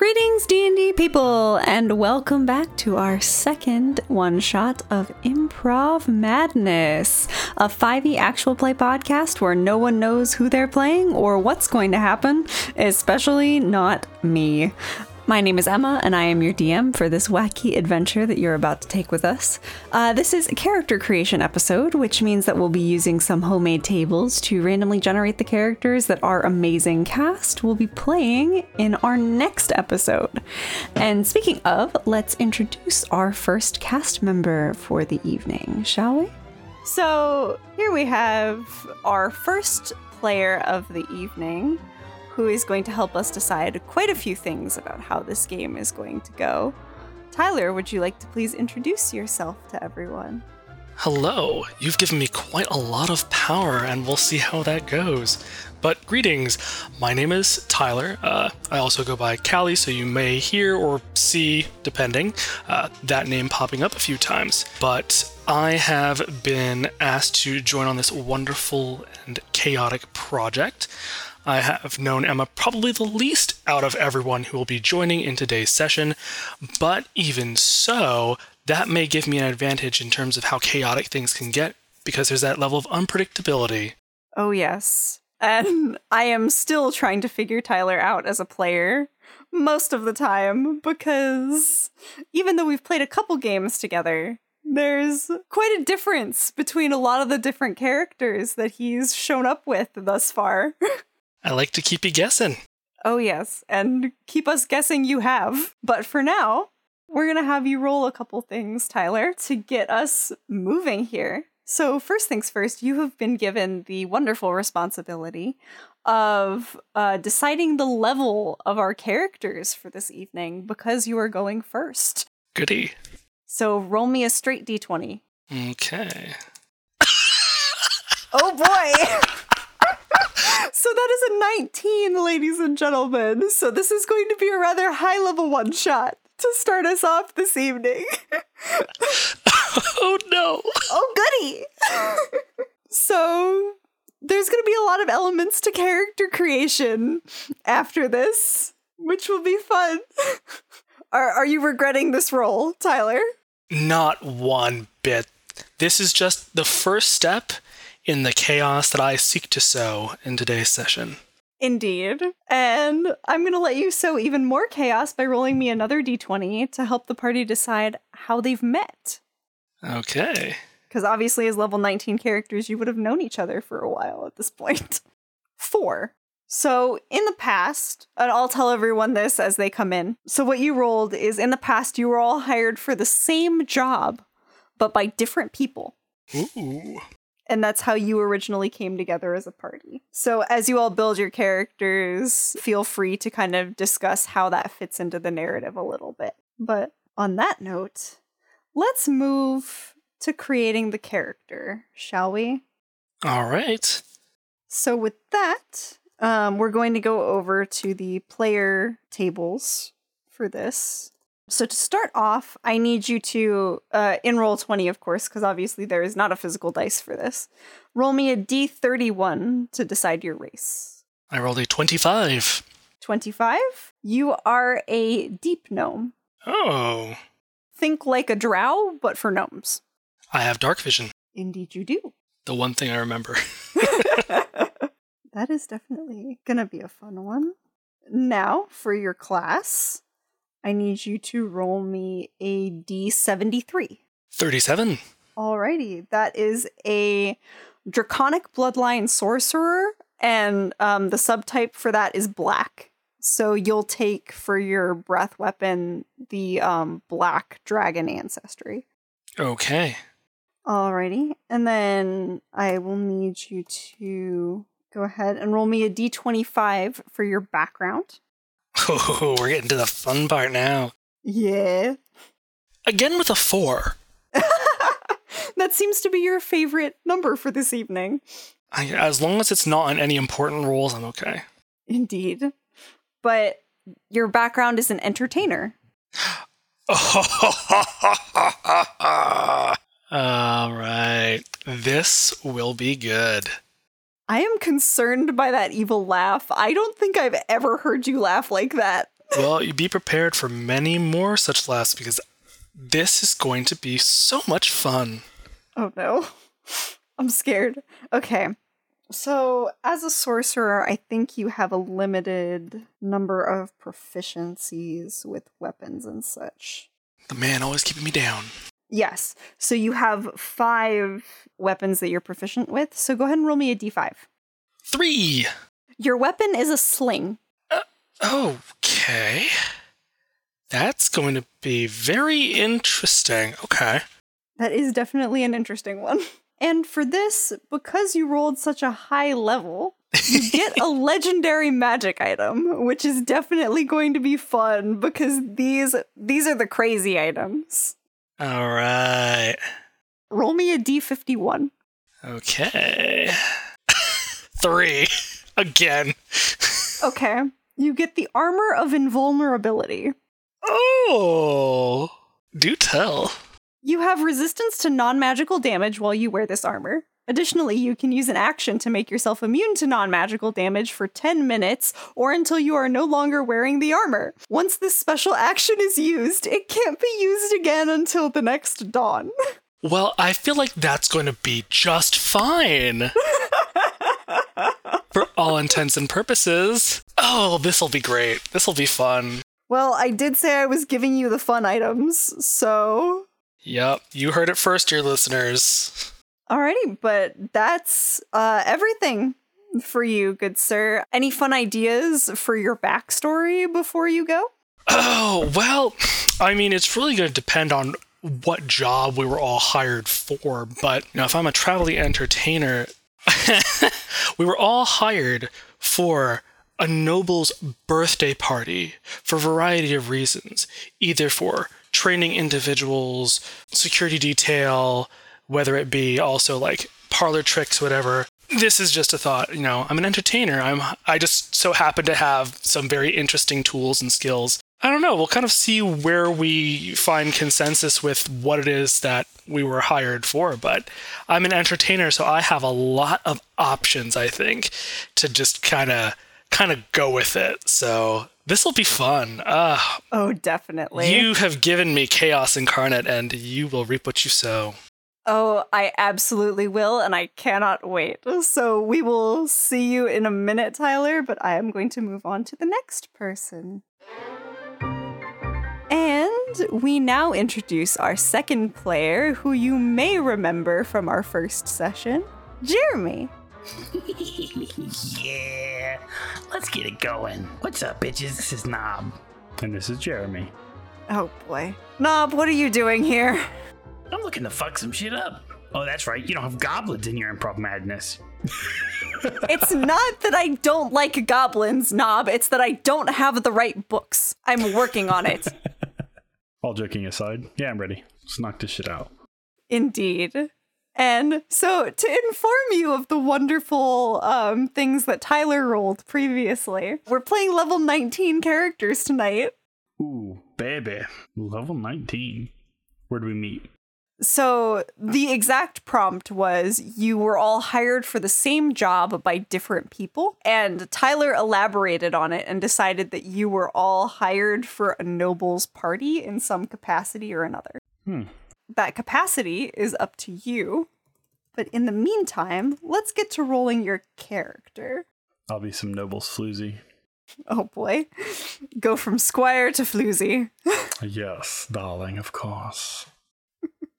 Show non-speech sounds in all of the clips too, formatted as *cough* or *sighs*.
Greetings, D&D people, and welcome back to our second one-shot of Improv Madness, a 5e actual play podcast where no one knows who they're playing or what's going to happen, especially not me. My name is Emma, and I am your DM for this wacky adventure that you're about to take with us. Uh, this is a character creation episode, which means that we'll be using some homemade tables to randomly generate the characters that our amazing cast will be playing in our next episode. And speaking of, let's introduce our first cast member for the evening, shall we? So here we have our first player of the evening who is going to help us decide quite a few things about how this game is going to go. Tyler, would you like to please introduce yourself to everyone? Hello, you've given me quite a lot of power, and we'll see how that goes. But greetings, my name is Tyler. Uh, I also go by Callie, so you may hear or see, depending, uh, that name popping up a few times. But I have been asked to join on this wonderful and chaotic project. I have known Emma probably the least out of everyone who will be joining in today's session, but even so, that may give me an advantage in terms of how chaotic things can get because there's that level of unpredictability. Oh, yes. And *laughs* I am still trying to figure Tyler out as a player most of the time because even though we've played a couple games together, there's quite a difference between a lot of the different characters that he's shown up with thus far. *laughs* I like to keep you guessing. Oh, yes, and keep us guessing you have. But for now, we're going to have you roll a couple things, Tyler, to get us moving here. So, first things first, you have been given the wonderful responsibility of uh, deciding the level of our characters for this evening because you are going first. Goody. So, roll me a straight d20. Okay. oh boy! *laughs* So that is a 19, ladies and gentlemen. So this is going to be a rather high level one shot to start us off this evening. *laughs* oh no. Oh goody. so there's going to be a lot of elements to character creation after this, which will be fun. *laughs* are are you regretting this roll, Tyler? Not one bit. This is just the first step in the chaos that I seek to sow in today's session. Indeed. And I'm going to let you sow even more chaos by rolling me another d20 to help the party decide how they've met. Okay. Because obviously, as level 19 characters, you would have known each other for a while at this point. *laughs* Four. So, in the past, and I'll tell everyone this as they come in. So, what you rolled is in the past, you were all hired for the same job, but by different people. Ooh and that's how you originally came together as a party. So, as you all build your characters, feel free to kind of discuss how that fits into the narrative a little bit. But on that note, let's move to creating the character, shall we? All right. So, with that, um, we're going to go over to the player tables for this. So to start off, I need you to uh, in Roll20, of course, because obviously there is not a physical dice for this. Roll me a d thirty one to decide your race. I rolled a twenty five. Twenty five. You are a deep gnome. Oh. Think like a drow, but for gnomes. I have dark vision. Indeed, you do. The one thing I remember. *laughs* *laughs* that is definitely gonna be a fun one. Now for your class. I need you to roll me a d73. 37. Alrighty. That is a draconic bloodline sorcerer, and um, the subtype for that is black. So you'll take for your breath weapon the um, black dragon ancestry. Okay. Alrighty. And then I will need you to go ahead and roll me a d25 for your background. Oh, *laughs* we're getting to the fun part now. Yeah. Again with a four. *laughs* that seems to be your favorite number for this evening. I, as long as it's not on any important rolls, I'm okay. Indeed. But your background is an entertainer. *laughs* All right. This will be good. I am concerned by that evil laugh. I don't think I've ever heard you laugh like that. Well, you be prepared for many more such laughs because this is going to be so much fun. Oh no. I'm scared. Okay. So, as a sorcerer, I think you have a limited number of proficiencies with weapons and such. The man always keeping me down. Yes. So, you have five weapons that you're proficient with. So, go ahead and roll me a d5. Three. Your weapon is a sling. Uh, okay. That's going to be very interesting. Okay. That is definitely an interesting one. *laughs* And for this, because you rolled such a high level, you *laughs* get a legendary magic item, which is definitely going to be fun because these these are the crazy items. All right. Roll me a d51. Okay. *laughs* Three. Again. Okay. You get the armor of invulnerability. Oh. Do tell. You have resistance to non magical damage while you wear this armor. Additionally, you can use an action to make yourself immune to non magical damage for 10 minutes or until you are no longer wearing the armor. Once this special action is used, it can't be used again until the next dawn. Well, I feel like that's going to be just fine. For all intents and purposes. Oh, this'll be great. This'll be fun. Well, I did say I was giving you the fun items, so. Yep, you heard it first, dear listeners. Alrighty, but that's uh, everything for you, good sir. Any fun ideas for your backstory before you go? Oh, well, I mean, it's really going to depend on what job we were all hired for. But, you know, if I'm a traveling entertainer, *laughs* we were all hired for a noble's birthday party for a variety of reasons, either for training individuals, security detail, whether it be also like parlor tricks, whatever. This is just a thought, you know, I'm an entertainer. I'm I just so happen to have some very interesting tools and skills. I don't know, we'll kind of see where we find consensus with what it is that we were hired for, but I'm an entertainer, so I have a lot of options, I think, to just kind of kind of go with it. So this will be fun. Uh, Oh, definitely. you have given me chaos incarnate, and you will reap what you sow. Oh, I absolutely will, and I cannot wait. So we will see you in a minute, Tyler, but I am going to move on to the next person. And we now introduce our second player, who you may remember from our first session, Jeremy. *laughs* yeah, let's get it going. What's up, bitches? This is Knob. And this is Jeremy. Oh boy. Knob, what are you doing here? I'm looking to fuck some shit up. Oh, that's right. You don't have goblins in your improv madness. *laughs* It's not that I don't like goblins, Knob. It's that I don't have the right books. I'm working on it. *laughs* All joking aside, yeah, I'm ready. Let's knock this shit out. Indeed. And so, to inform you of the wonderful um, things that Tyler rolled previously, we're playing level 19 characters tonight. Ooh, baby. Level 19. Where do we meet? So, the exact prompt was you were all hired for the same job by different people. And Tyler elaborated on it and decided that you were all hired for a noble's party in some capacity or another. Hmm. That capacity is up to you. But in the meantime, let's get to rolling your character. I'll be some Noble's floozy. Oh boy. Go from Squire to Floozy. *laughs* Yes, darling, of course.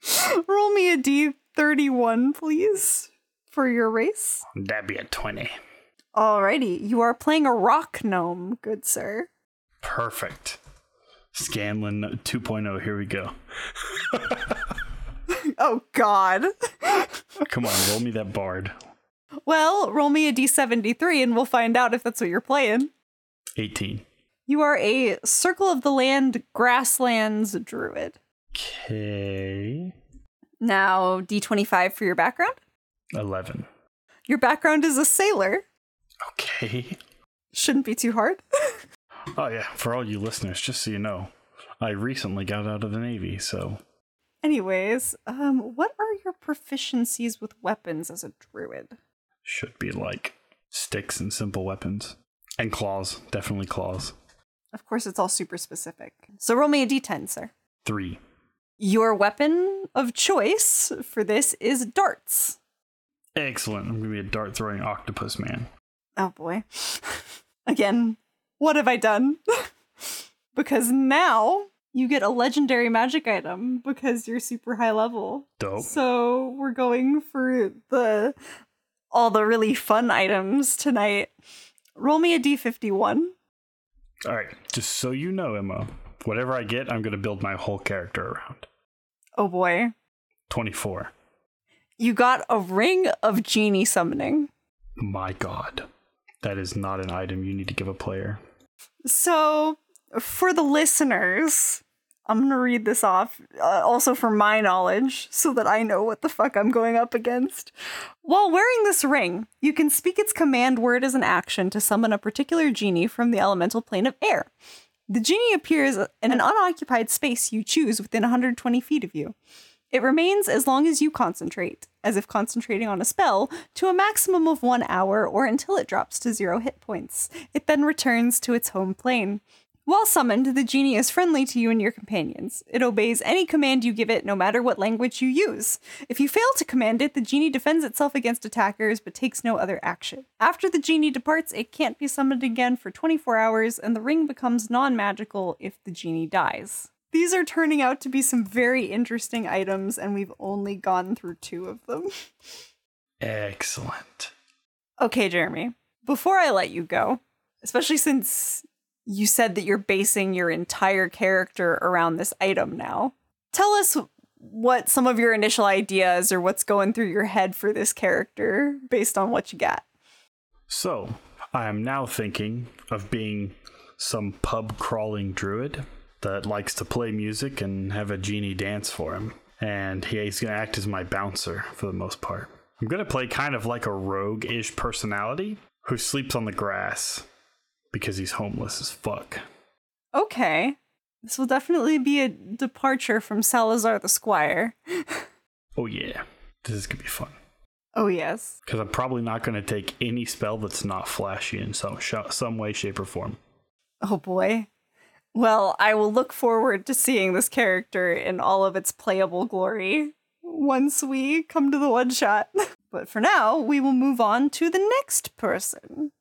*laughs* Roll me a d31, please, for your race. That'd be a 20. Alrighty, you are playing a rock gnome, good sir. Perfect. Scanlan 2.0, here we go. *laughs* Oh god. *laughs* Come on, roll me that bard. well, roll me a d73 and we'll find out if that's what you're playing. 18. You are a Circle of the Land Grasslands druid. Okay. Now, d25 for your background. 11. Your background is a sailor. Okay. Shouldn't be too hard. *laughs* Oh, yeah, for all you listeners, just so you know, I recently got out of the Navy, so Anyways, um, what are your proficiencies with weapons as a druid? should be like sticks and simple weapons. And claws, definitely claws. Of course, it's all super specific. So roll me a d10, sir. Three. Your weapon of choice for this is darts. Excellent. I'm gonna be a dart throwing octopus man. Oh boy. *laughs* Again, what have I done? *laughs* because now you get a legendary magic item because you're super high level. Dope. So we're going for the all the really fun items tonight. Roll me a d51. All right. Just so you know, Emma, whatever I get, I'm gonna build my whole character around. Oh boy. Twenty-four. You got a ring of genie summoning. My God, that is not an item you need to give a player. So, for the listeners, I'm going to read this off, uh, also for my knowledge, so that I know what the fuck I'm going up against. While wearing this ring, you can speak its command word as an action to summon a particular genie from the elemental plane of air. The genie appears in an unoccupied space you choose within 120 feet of you. It remains as long as you concentrate, as if concentrating on a spell, to a maximum of one hour or until it drops to zero hit points. It then returns to its home plane. While summoned, the genie is friendly to you and your companions. It obeys any command you give it, no matter what language you use. If you fail to command it, the genie defends itself against attackers but takes no other action. After the genie departs, it can't be summoned again for 24 hours, and the ring becomes non magical if the genie dies. These are turning out to be some very interesting items, and we've only gone through two of them. Excellent. Okay, Jeremy, before I let you go, especially since you said that you're basing your entire character around this item now, tell us what some of your initial ideas or what's going through your head for this character based on what you got. So, I am now thinking of being some pub crawling druid that likes to play music and have a genie dance for him. And he's going to act as my bouncer for the most part. I'm going to play kind of like a rogue ish personality who sleeps on the grass because he's homeless as fuck. Okay. This will definitely be a departure from Salazar the Squire. *laughs* Oh, yeah. This is going to be fun. Oh, yes. Because I'm probably not going to take any spell that's not flashy in some, sh- some way, shape, or form. Oh boy. Well, I will look forward to seeing this character in all of its playable glory once we come to the one shot. *laughs* But for now, we will move on to the next person.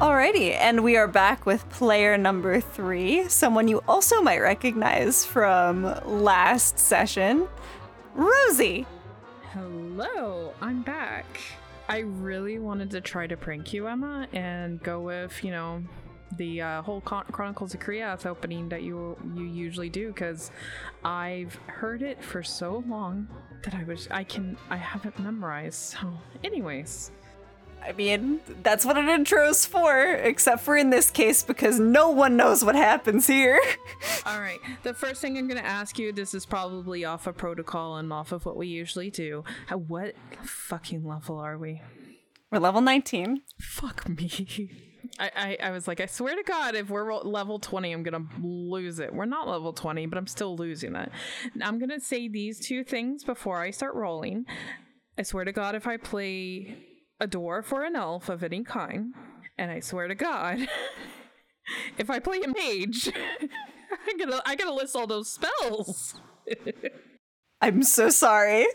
Alrighty, and we are back with player number three, someone you also might recognize from last session, Rosie. Hello, I'm back. I really wanted to try to prank you, Emma, and go with, you know, the uh, whole Chron- Chronicles of Kriath opening that you you usually do because I've heard it for so long that I was I can I haven't memorized. So, anyways, I mean, that's what an intro's for, except for in this case because no one knows what happens here. *laughs* all right. The first thing I'm gonna ask you, this is probably off of protocol and off of what we usually do. What fucking level are we? We're level 19. Fuck me. I, I, I was like, I swear to God, if we're level 20, I'm going to lose it. We're not level 20, but I'm still losing it. I'm going to say these two things before I start rolling. I swear to God, if I play a dwarf or an elf of any kind, and I swear to God, *laughs* if I play a mage, *laughs* I gotta, I gotta list all those spells. *laughs* I'm so sorry,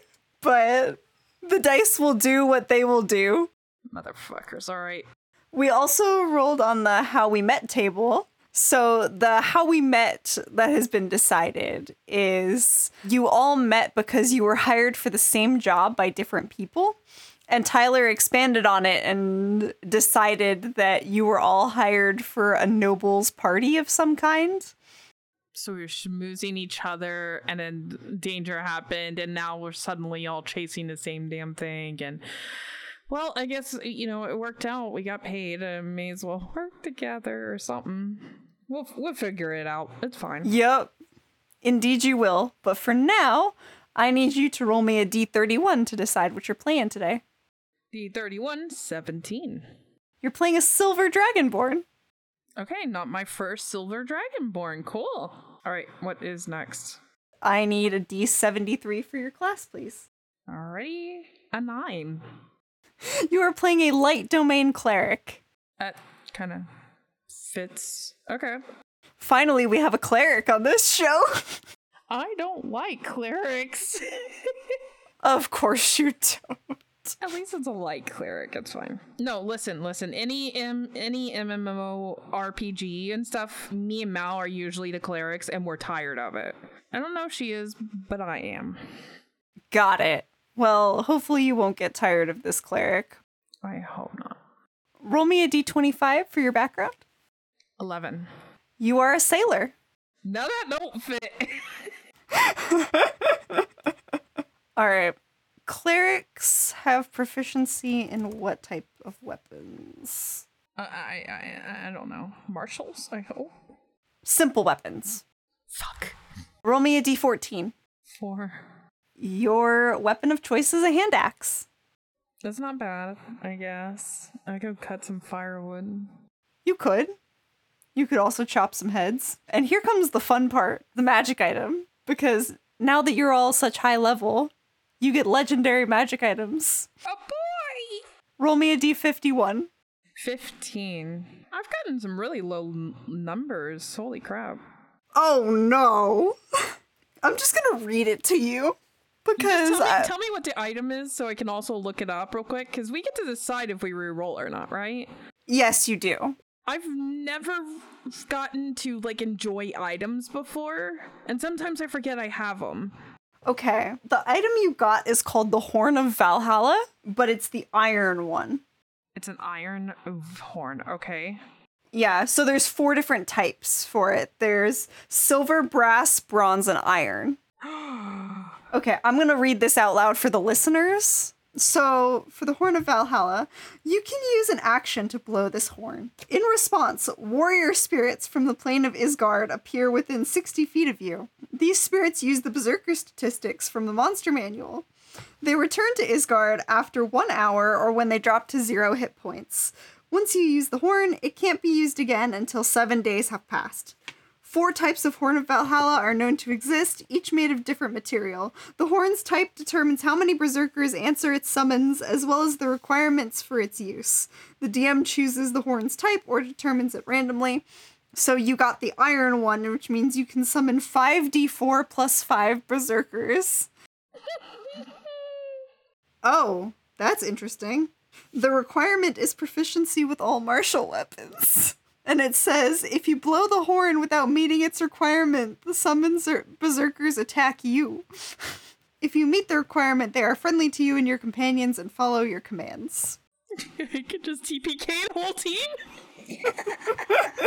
but the dice will do what they will do. Motherfuckers, all right. We also rolled on the how we met table. So the how we met that has been decided is you all met because you were hired for the same job by different people. And Tyler expanded on it and decided that you were all hired for a nobles party of some kind. So we were schmoozing each other, and then danger happened, and now we're suddenly all chasing the same damn thing. And well, I guess you know it worked out. We got paid. Uh, may as well work together or something. We'll we'll figure it out. It's fine. Yep. Indeed you will. But for now, I need you to roll me a d31 to decide what you're playing today. D thirty one seventeen. You're playing a silver dragonborn. Okay, not my first silver dragonborn. Cool. All right, what is next? I need a d73 for your class, please. Alrighty, a nine. *laughs* You are playing a light domain cleric. That kind of Fits. Okay. Finally, we have a cleric on this show. I don't like clerics. *laughs* of course you don't. *laughs* At least it's a light cleric. It's fine. No, listen, listen. Any M, any MMO RPG and stuff. Me and Mal are usually the clerics, and we're tired of it. I don't know if she is, but I am. Got it. Well, hopefully you won't get tired of this cleric. I hope not. Roll me a d25 for your background. Eleven. You are a sailor. No, that don't fit. *laughs* *laughs* All right. Clerics have proficiency in what type of weapons? I, I, I, I don't know. Martials. I hope. Simple weapons. Fuck. Roll me a d14. Four. Your weapon of choice is a hand axe. That's not bad. I guess I could cut some firewood. You could. You could also chop some heads. And here comes the fun part the magic item. Because now that you're all such high level, you get legendary magic items. A boy. Roll me a d51. Fifteen. I've gotten some really low n- numbers. Holy crap. Oh no. *laughs* I'm just gonna read it to you. Because Just tell, me, I- tell me what the item is so I can also look it up real quick. Because we get to decide if we re-roll or not, right? yes, you do. I've never gotten to like enjoy items before, and sometimes I forget I have them. Okay. The item you got is called the Horn of Valhalla, but it's the iron one. It's an iron horn. Okay. Yeah, so there's four different types for it. There's silver, brass, bronze, and iron. *gasps* Okay, I'm gonna read this out loud for the listeners. So, for the Horn of Valhalla, you can use an action to blow this horn. In response, warrior spirits from the plane of Ysgard appear within 60 feet of you. These spirits use the berserker statistics from the monster manual. They return to Ysgard after one hour or when they drop to zero hit points. Once you use the horn, it can't be used again until seven days have passed. Four types of Horn of Valhalla are known to exist, each made of different material. The horn's type determines how many berserkers answer its summons, as well as the requirements for its use. The DM chooses the horn's type or determines it randomly. So you got the iron one, which means you can summon 5d4 plus 5 berserkers. *laughs* Oh, that's interesting. The requirement is proficiency with all martial weapons. And it says if you blow the horn without meeting its requirement, the summons berserkers attack you. if you meet the requirement, they are friendly to you and your companions and follow your commands. *laughs* I could just TPK the whole team. *laughs*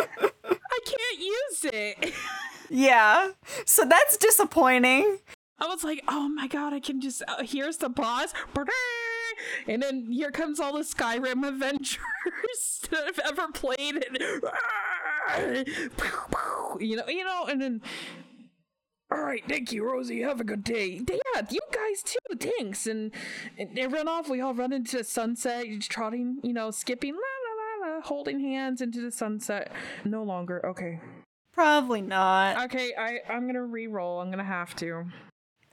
I can't use it. *laughs* Yeah. So that's disappointing. I was like, oh my god, I can just uh, here's the boss, and then here comes all the Skyrim Avengers *laughs* that I've ever played, and *laughs* you know, you know, and then. All right, thank you, Rosie. Have a good day. Yeah, you guys too. Thanks. And, and they run off. We all run into the sunset, trotting, you know, skipping, la la la la, holding hands into the sunset. No longer. Okay. Probably not. Okay, I I'm gonna re-roll. I'm gonna have to.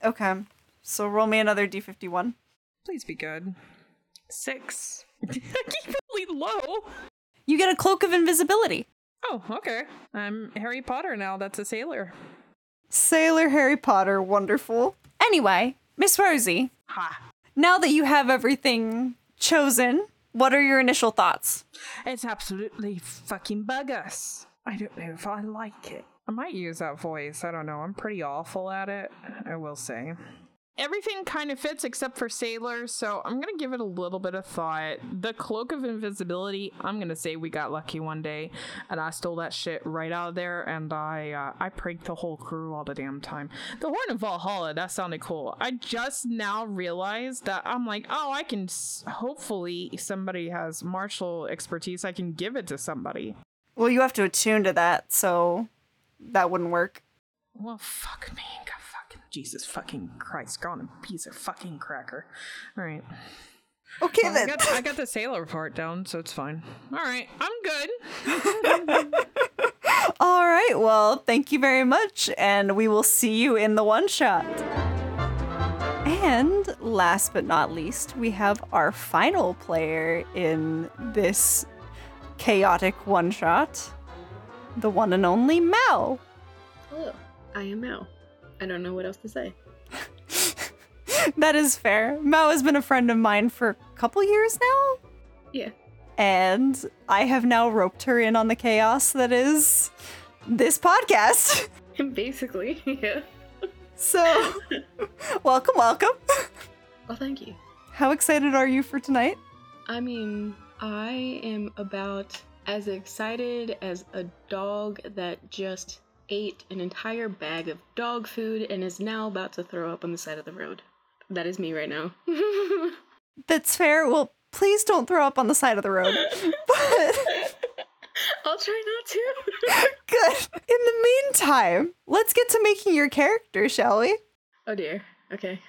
Okay. So roll me another d51. Please be good. Six. *laughs* Keep it really low. You get a cloak of invisibility. Oh, okay. I'm Harry Potter now. That's a sailor. Sailor Harry Potter, wonderful. Anyway, Miss Rosie, Ha. now that you have everything chosen, what are your initial thoughts? It's absolutely fucking buggus. I don't know if I like it. I might use that voice. I don't know. I'm pretty awful at it, I will say. Everything kind of fits except for sailors, so I'm gonna give it a little bit of thought. The cloak of invisibility, I'm gonna say we got lucky one day, and I stole that shit right out of there, and I uh, I pranked the whole crew all the damn time. The Horn of Valhalla, that sounded cool. I just now realized that I'm like, oh, I can. S- hopefully, somebody has martial expertise. I can give it to somebody. Well, you have to attune to that, so that wouldn't work. Well, fuck me. God, Jesus fucking Christ. Gone a piece of fucking cracker. All right. Okay Well, I got, I got the sailor part down, so it's fine. All right. I'm good. *laughs* All right. Well, thank you very much, and we will see you in the one shot. And last but not least, we have our final player in this chaotic one shot. the one and only Mel. Hello, oh, I am Mao. I don't know what else to say. *laughs* that is fair. Mao has been a friend of mine for a couple years now, Yeah. and I have now roped her in on the chaos that is this podcast. *laughs* Basically, *laughs* yeah. So, welcome, welcome. Well, thank you. How excited are you for tonight? I mean, I am about as excited as a dog that just ate an entire bag of dog food and is now about to throw up on the side of the road. That is me right now. *laughs* That's fair. Well, please don't throw up on the side of the road. *laughs* But I'll try not to. *laughs* good. In the meantime, let's get to making your character, shall we? oh dear. Okay.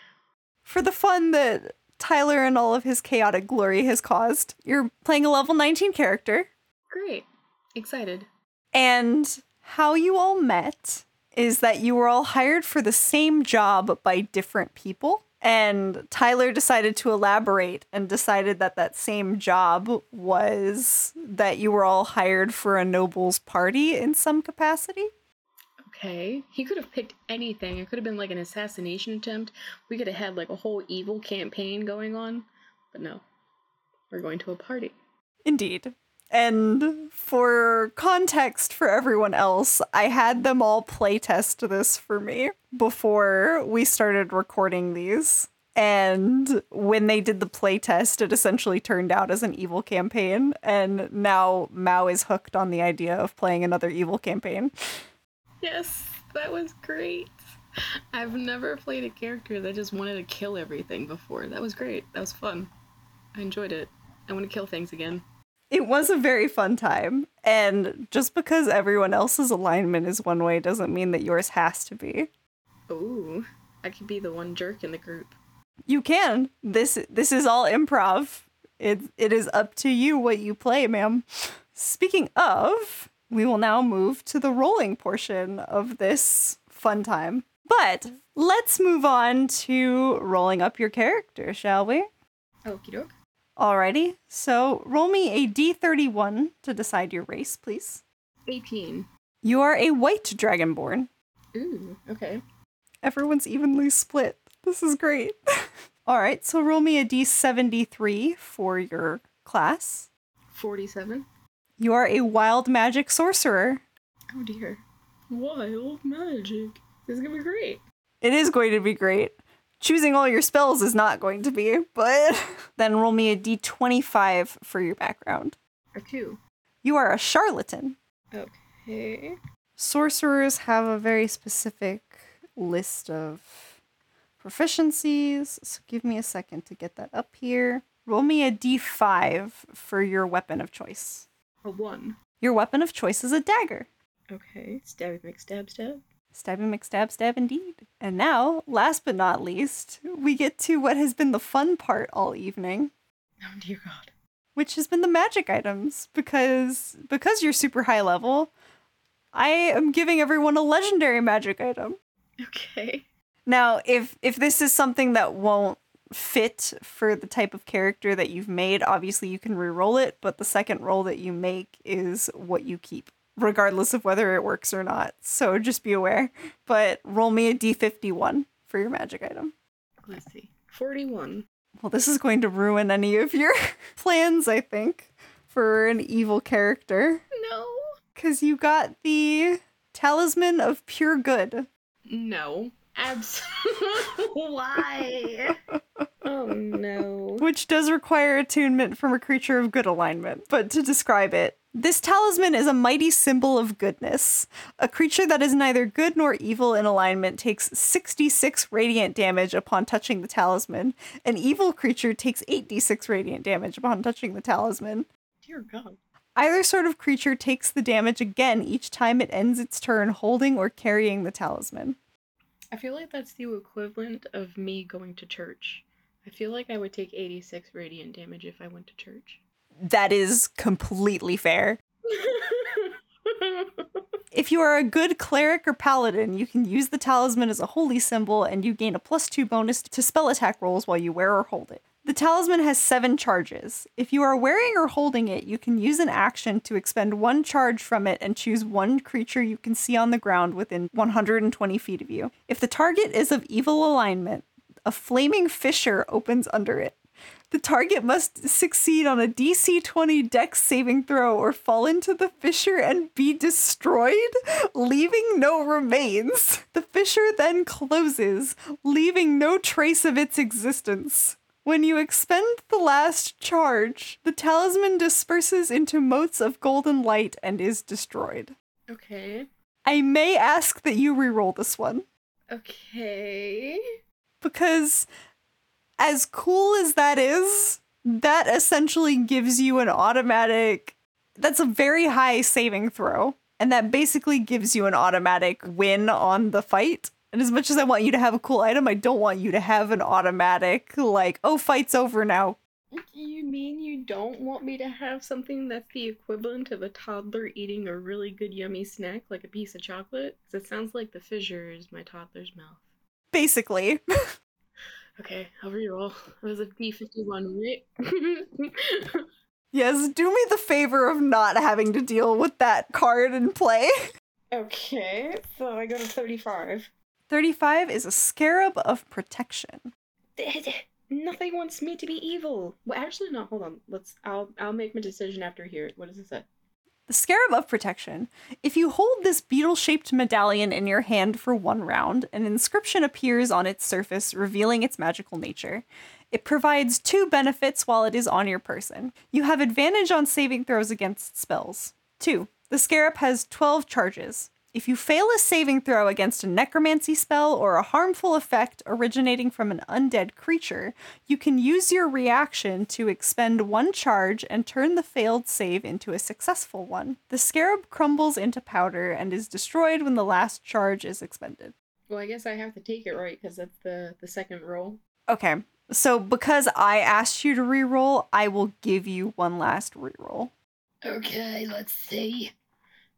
For the fun that Tyler and all of his chaotic glory has caused, you're playing a level 19 character. Great. Excited. And how you all met is that you were all hired for the same job by different people. And Tyler decided to elaborate and decided that that same job was that you were all hired for a noble's party in some capacity. Okay. He could have picked anything. It could have been like an assassination attempt. We could have had like a whole evil campaign going on. But no. We're going to a party. Indeed. And for context for everyone else, I had them all playtest this for me before we started recording these. And when they did the playtest, it essentially turned out as an evil campaign. And now Mao is hooked on the idea of playing another evil campaign. Yes, that was great. I've never played a character that just wanted to kill everything before. That was great. That was fun. I enjoyed it. I want to kill things again. It was a very fun time. And just because everyone else's alignment is one way doesn't mean that yours has to be. Ooh, I could be the one jerk in the group. You can. This this is all improv. It it is up to you what you play, ma'am. Speaking of, we will now move to the rolling portion of this fun time. But let's move on to rolling up your character, shall we? Okie doke. Alrighty. So roll me a d31 to decide your race, please. 18. You are a white dragonborn. Ooh, okay. Everyone's evenly split. This is great. *laughs* All right, so roll me a d73 for your class. 47. You are a wild magic sorcerer. Oh dear. Wild magic. This is gonna be great. It is going to be great. Choosing all your spells is not going to be, but *laughs* then roll me a d25 for your background. A 2. You are a charlatan. Okay. Sorcerers have a very specific list of proficiencies, so give me a second to get that up here. Roll me a d5 for your weapon of choice. A 1. Your weapon of choice is a dagger. Okay. Stab, Stabby stab, stab. Stabby McStab stab indeed. And now, last but not least, we get to what has been the fun part all evening, Oh dear god. which has been the magic items. Because because you're super high level, I am giving everyone a legendary magic item. Okay. Now, if if this is something that won't fit for the type of character that you've made, obviously you can re-roll it, but the second roll that you make is what you keep, regardless of whether it works or not. So just be aware. But roll me a d51 for your magic item. Let's see. 41. Well, this is going to ruin any of your *laughs* plans, I think, for an evil character. No. Because you got the Talisman of Pure Good. No. Absolutely. *laughs* Why? *laughs* oh no. which does require attunement from a creature of good alignment. But to describe it, this talisman is a mighty symbol of goodness. A creature that is neither good nor evil in alignment takes 66 radiant damage upon touching the talisman. An evil creature takes 8d6 radiant damage upon touching the talisman. Dear god. Either sort of creature takes the damage again each time it ends its turn holding or carrying the talisman. I feel like that's the equivalent of me going to church. I feel like I would take 86 radiant damage if I went to church. That is completely fair. *laughs* If you are a good cleric or paladin, you can use the talisman as a holy symbol and you gain a plus two bonus to spell attack rolls while you wear or hold it. The talisman has seven charges. If you are wearing or holding it, you can use an action to expend one charge from it and choose one creature you can see on the ground within 120 feet of you. If the target is of evil alignment, a flaming fissure opens under it. The target must succeed on a DC 20 dex saving throw or fall into the fissure and be destroyed, leaving no remains. The fissure then closes, leaving no trace of its existence. When you expend the last charge, the talisman disperses into motes of golden light and is destroyed. Okay. I may ask that you reroll this one Okay. because as cool as that is, that essentially gives you an automatic that's a very high saving throw and that basically gives you an automatic win on the fight. And as much as I want you to have a cool item, I don't want you to have an automatic like, "Oh, fight's over now." You mean you don't want me to have something that's the equivalent of a toddler eating a really good yummy snack like a piece of chocolate? Because it sounds like the fissure is my toddler's mouth. Basically. *laughs* Okay, I'll reroll. It was a D51, right? *laughs* yes, do me the favor of not having to deal with that card in play. okay, so I go to 35. 35 is a scarab of protection. Nothing wants me to be evil. Well, actually, no. Hold on. Let's. I'll. I'll make my decision after here. What does it say? The Scarab of Protection. If you hold this beetle shaped medallion in your hand for one round, an inscription appears on its surface revealing its magical nature. It provides two benefits while it is on your person. You have advantage on saving throws against spells. Two, the Scarab has 12 charges. If you fail a saving throw against a necromancy spell or a harmful effect originating from an undead creature, you can use your reaction to expend one charge and turn the failed save into a successful one. The scarab crumbles into powder and is destroyed when the last charge is expended. Well, I guess I have to take it right because that's the the second roll. Okay, so because I asked you to reroll, I will give you one last reroll. Okay, let's see.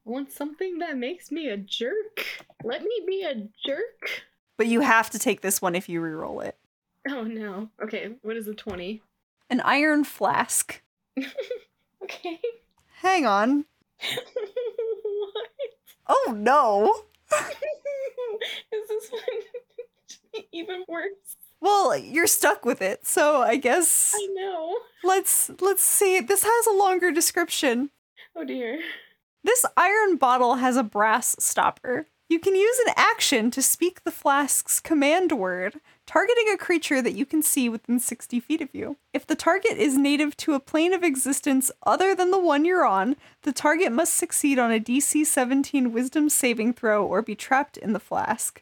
I want something that makes me a jerk. Let me be a jerk. But you have to take this one if you reroll it. Oh no. Okay, what is a 20? An iron flask. *laughs* okay. Hang on. what? *laughs* Oh no. *laughs* is this one even worse? Well, you're stuck with it, so I guess I know. let's let's see. This has a longer description. Oh dear. This iron bottle has a brass stopper. You can use an action to speak the flask's command word, targeting a creature that you can see within 60 feet of you. If the target is native to a plane of existence other than the one you're on, the target must succeed on a DC 17 wisdom saving throw or be trapped in the flask.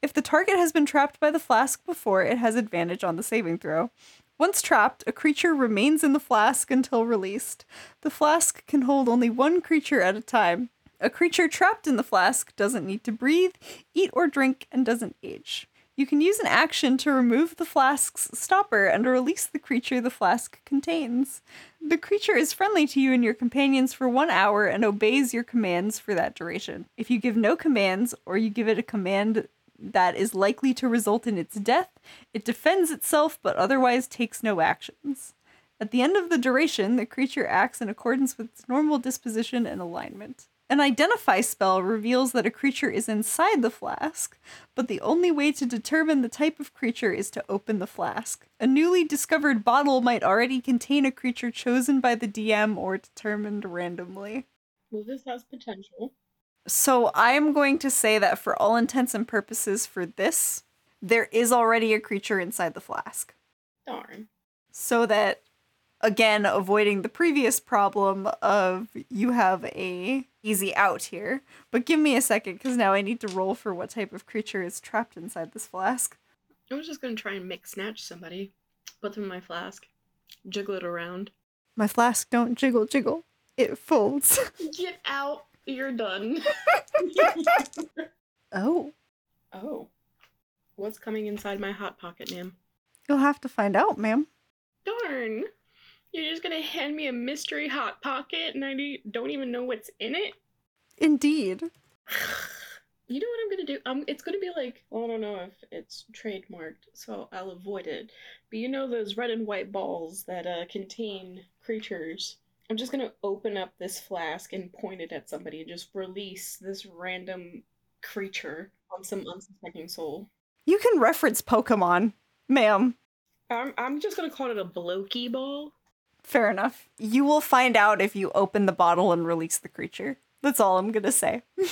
If the target has been trapped by the flask before, it has advantage on the saving throw. Once trapped, a creature remains in the flask until released. The flask can hold only one creature at a time. A creature trapped in the flask doesn't need to breathe, eat, or drink, and doesn't age. You can use an action to remove the flask's stopper and release the creature the flask contains. The creature is friendly to you and your companions for one hour and obeys your commands for that duration. If you give no commands, or you give it a command that is likely to result in its death, it defends itself but otherwise takes no actions. At the end of the duration, the creature acts in accordance with its normal disposition and alignment. An identify spell reveals that a creature is inside the flask, but the only way to determine the type of creature is to open the flask. A newly discovered bottle might already contain a creature chosen by the DM or determined randomly. Well, this has potential. So I'm going to say that for all intents and purposes for this, there is already a creature inside the flask. Darn. So that again avoiding the previous problem of you have a easy out here. But give me a second cuz now I need to roll for what type of creature is trapped inside this flask. I was just gonna try and mix snatch somebody. Put them in my flask. Jiggle it around. My flask don't jiggle jiggle. It folds. *laughs* Get out. You're done. *laughs* oh, oh. What's coming inside my hot pocket, ma'am? you'll have to find out, ma'am. Darn. You're just gonna hand me a mystery hot pocket and I don't even know what's in it? Indeed. *sighs* You know what I'm gonna do? Um, it's gonna be like well, I don't know if it's trademarked, so I'll avoid it. But you know those red and white balls that uh, contain creatures. I'm just gonna open up this flask and point it at somebody and just release this random creature on some unsuspecting soul. You can reference Pokemon, ma'am. I'm I'm just gonna call it a blokey ball. Fair enough. You will find out if you open the bottle and release the creature. That's all I'm gonna say. *laughs*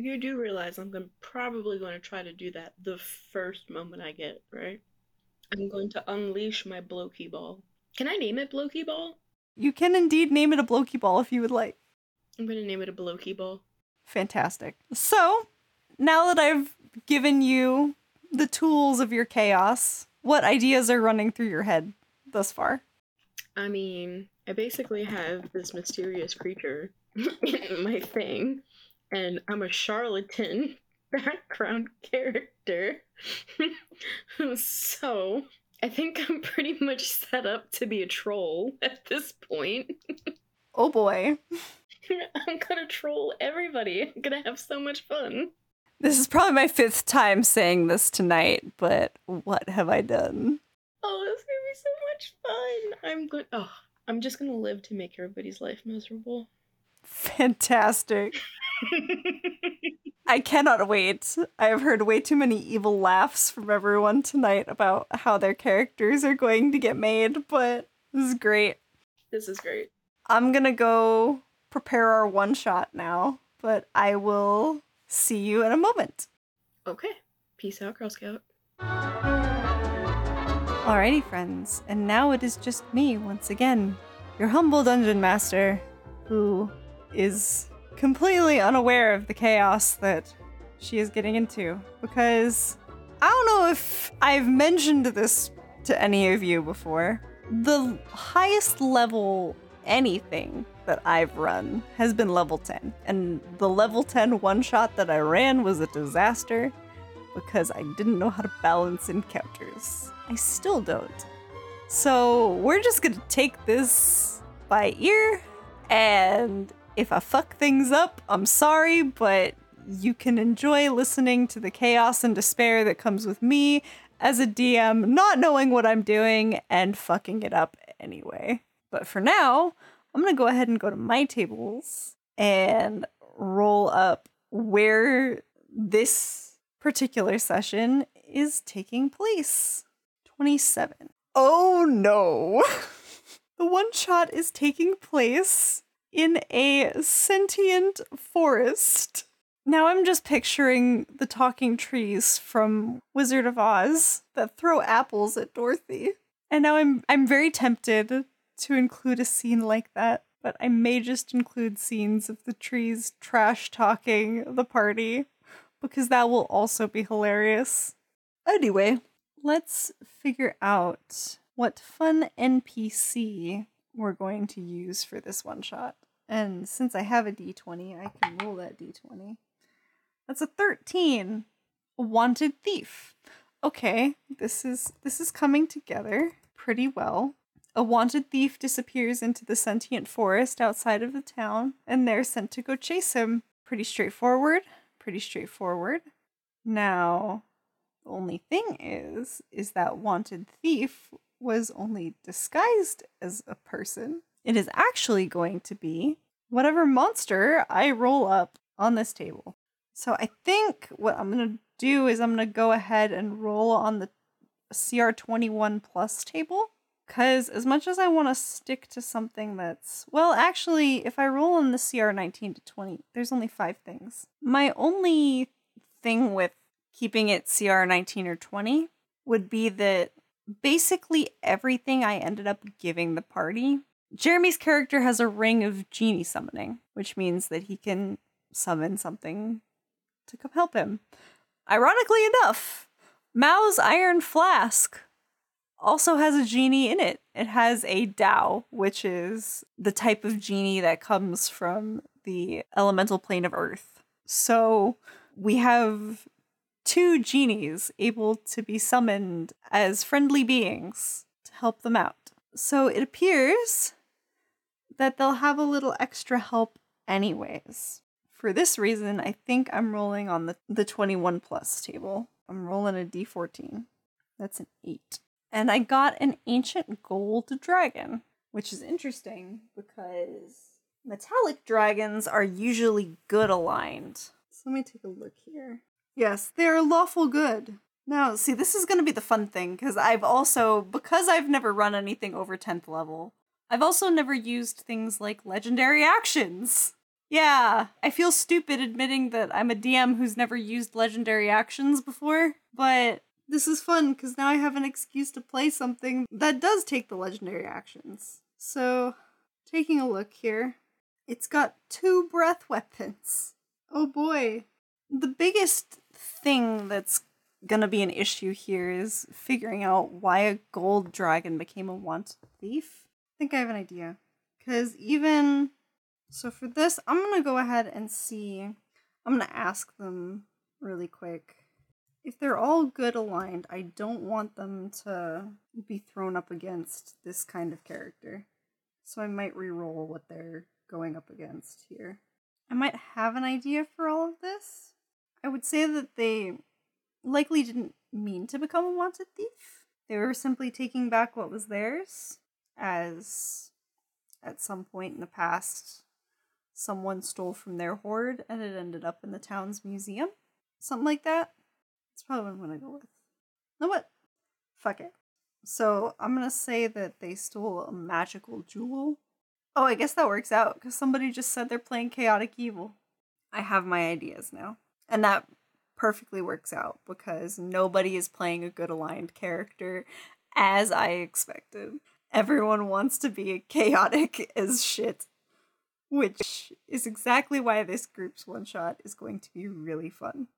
You do realize I'm gonna, probably going to try to do that the first moment I get, right? I'm going to unleash my blokey ball. Can I name it blokey ball? You can indeed name it a Blokey Ball if you would like. I'm gonna name it a blokey ball. Fantastic. So, now that I've given you the tools of your chaos, what ideas are running through your head thus far? I mean, I basically have this mysterious creature *laughs* in my thing, and I'm a charlatan *laughs* background character. *laughs* so, I think *laughs* I'm pretty much set up to be a troll *laughs* at this point. Oh boy. *laughs* I'm gonna troll everybody. I'm gonna have so much fun. This is probably my fifth time saying this tonight, but what have I done? Oh, it's gonna be so much fun. I'm good. Oh, I'm just gonna live to make everybody's life miserable. Fantastic. I cannot wait. I have heard way too many evil laughs from everyone tonight about how their characters are going to get made, but this is great. This is great. I'm gonna go prepare our one shot now, but I will see you in a moment. Okay. Peace out, Girl Scout. Alrighty, friends, and now it is just me once again, your humble dungeon master, who is completely unaware of the chaos that she is getting into. Because I don't know if I've mentioned this to any of you before. The highest level anything that I've run has been level 10, and the level 10 one shot that I ran was a disaster because I didn't know how to balance encounters. I still don't. So we're just gonna take this by ear, and if I fuck things up, I'm sorry, but you can enjoy listening to the chaos and despair that comes with me as a DM, not knowing what I'm doing and fucking it up anyway. But for now, I'm gonna go ahead and go to my tables and roll up where this particular session is taking place. 27. Oh no! *laughs* the one shot is taking place in a sentient forest. Now I'm just picturing the talking trees from Wizard of Oz that throw apples at Dorothy. And now I'm I'm very tempted to include a scene like that, but I may just include scenes of the trees trash talking the party because that will also be hilarious. Anyway, let's figure out what fun NPC we're going to use for this one shot. And since I have a d20, I can roll that d20. That's a 13. A wanted thief. Okay, this is this is coming together pretty well. A wanted thief disappears into the sentient forest outside of the town, and they're sent to go chase him. Pretty straightforward. Pretty straightforward. Now, the only thing is, is that wanted thief was only disguised as a person. It is actually going to be whatever monster I roll up on this table. So I think what I'm going to do is I'm going to go ahead and roll on the CR21 plus table. Because as much as I want to stick to something that's. Well, actually, if I roll on the CR19 to 20, there's only five things. My only thing with keeping it CR19 or 20 would be that basically everything I ended up giving the party. Jeremy's character has a ring of genie summoning, which means that he can summon something to come help him. Ironically enough, Mao's iron flask also has a genie in it. It has a Dao, which is the type of genie that comes from the elemental plane of Earth. So we have two genies able to be summoned as friendly beings to help them out. So it appears that they'll have a little extra help, anyways. For this reason, I think I'm rolling on the, the 21 plus table. I'm rolling a d14. That's an 8. And I got an ancient gold dragon, which is interesting because metallic dragons are usually good aligned. So let me take a look here. Yes, they are lawful good. Now, see, this is going to be the fun thing because I've also, because I've never run anything over 10th level, I've also never used things like legendary actions. Yeah, I feel stupid admitting that I'm a DM who's never used legendary actions before, but this is fun because now I have an excuse to play something that does take the legendary actions. So, taking a look here, it's got two breath weapons. Oh boy. The biggest thing that's gonna be an issue here is figuring out why a gold dragon became a wanted thief. I think I have an idea. Because even so, for this, I'm gonna go ahead and see. I'm gonna ask them really quick. If they're all good aligned, I don't want them to be thrown up against this kind of character. So I might re-roll what they're going up against here. I might have an idea for all of this. I would say that they likely didn't mean to become a wanted thief. They were simply taking back what was theirs, as at some point in the past someone stole from their hoard and it ended up in the town's museum. Something like that. That's probably what I'm gonna go with. know what? Fuck it. So I'm gonna say that they stole a magical jewel. Oh, I guess that works out because somebody just said they're playing chaotic evil. I have my ideas now. And that perfectly works out because nobody is playing a good aligned character as I expected. Everyone wants to be *laughs* chaotic as shit which is exactly why this group's one shot is going to be really fun.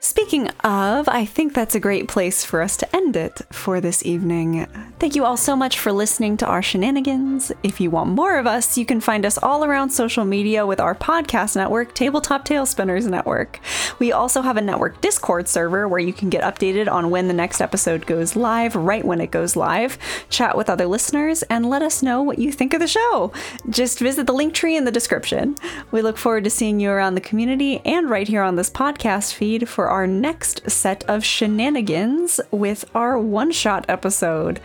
Speaking of, I think that's a great place for us to end it for this evening. Thank you all so much for listening to our shenanigans. If you want more of us, you can find us all around social media with our podcast network, Tabletop Talespinners Network. We also have a network Discord server where you can get updated on when the next episode goes live, right when it goes live, chat with other listeners, and let us know what you think of the show. Just visit the link tree in the description. We look forward to seeing you around the community and right here on this podcast feed for our next set of shenanigans with our one shot episode.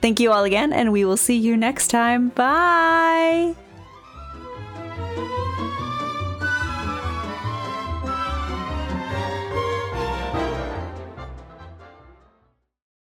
Thank you all again, and we will see you next time. Bye.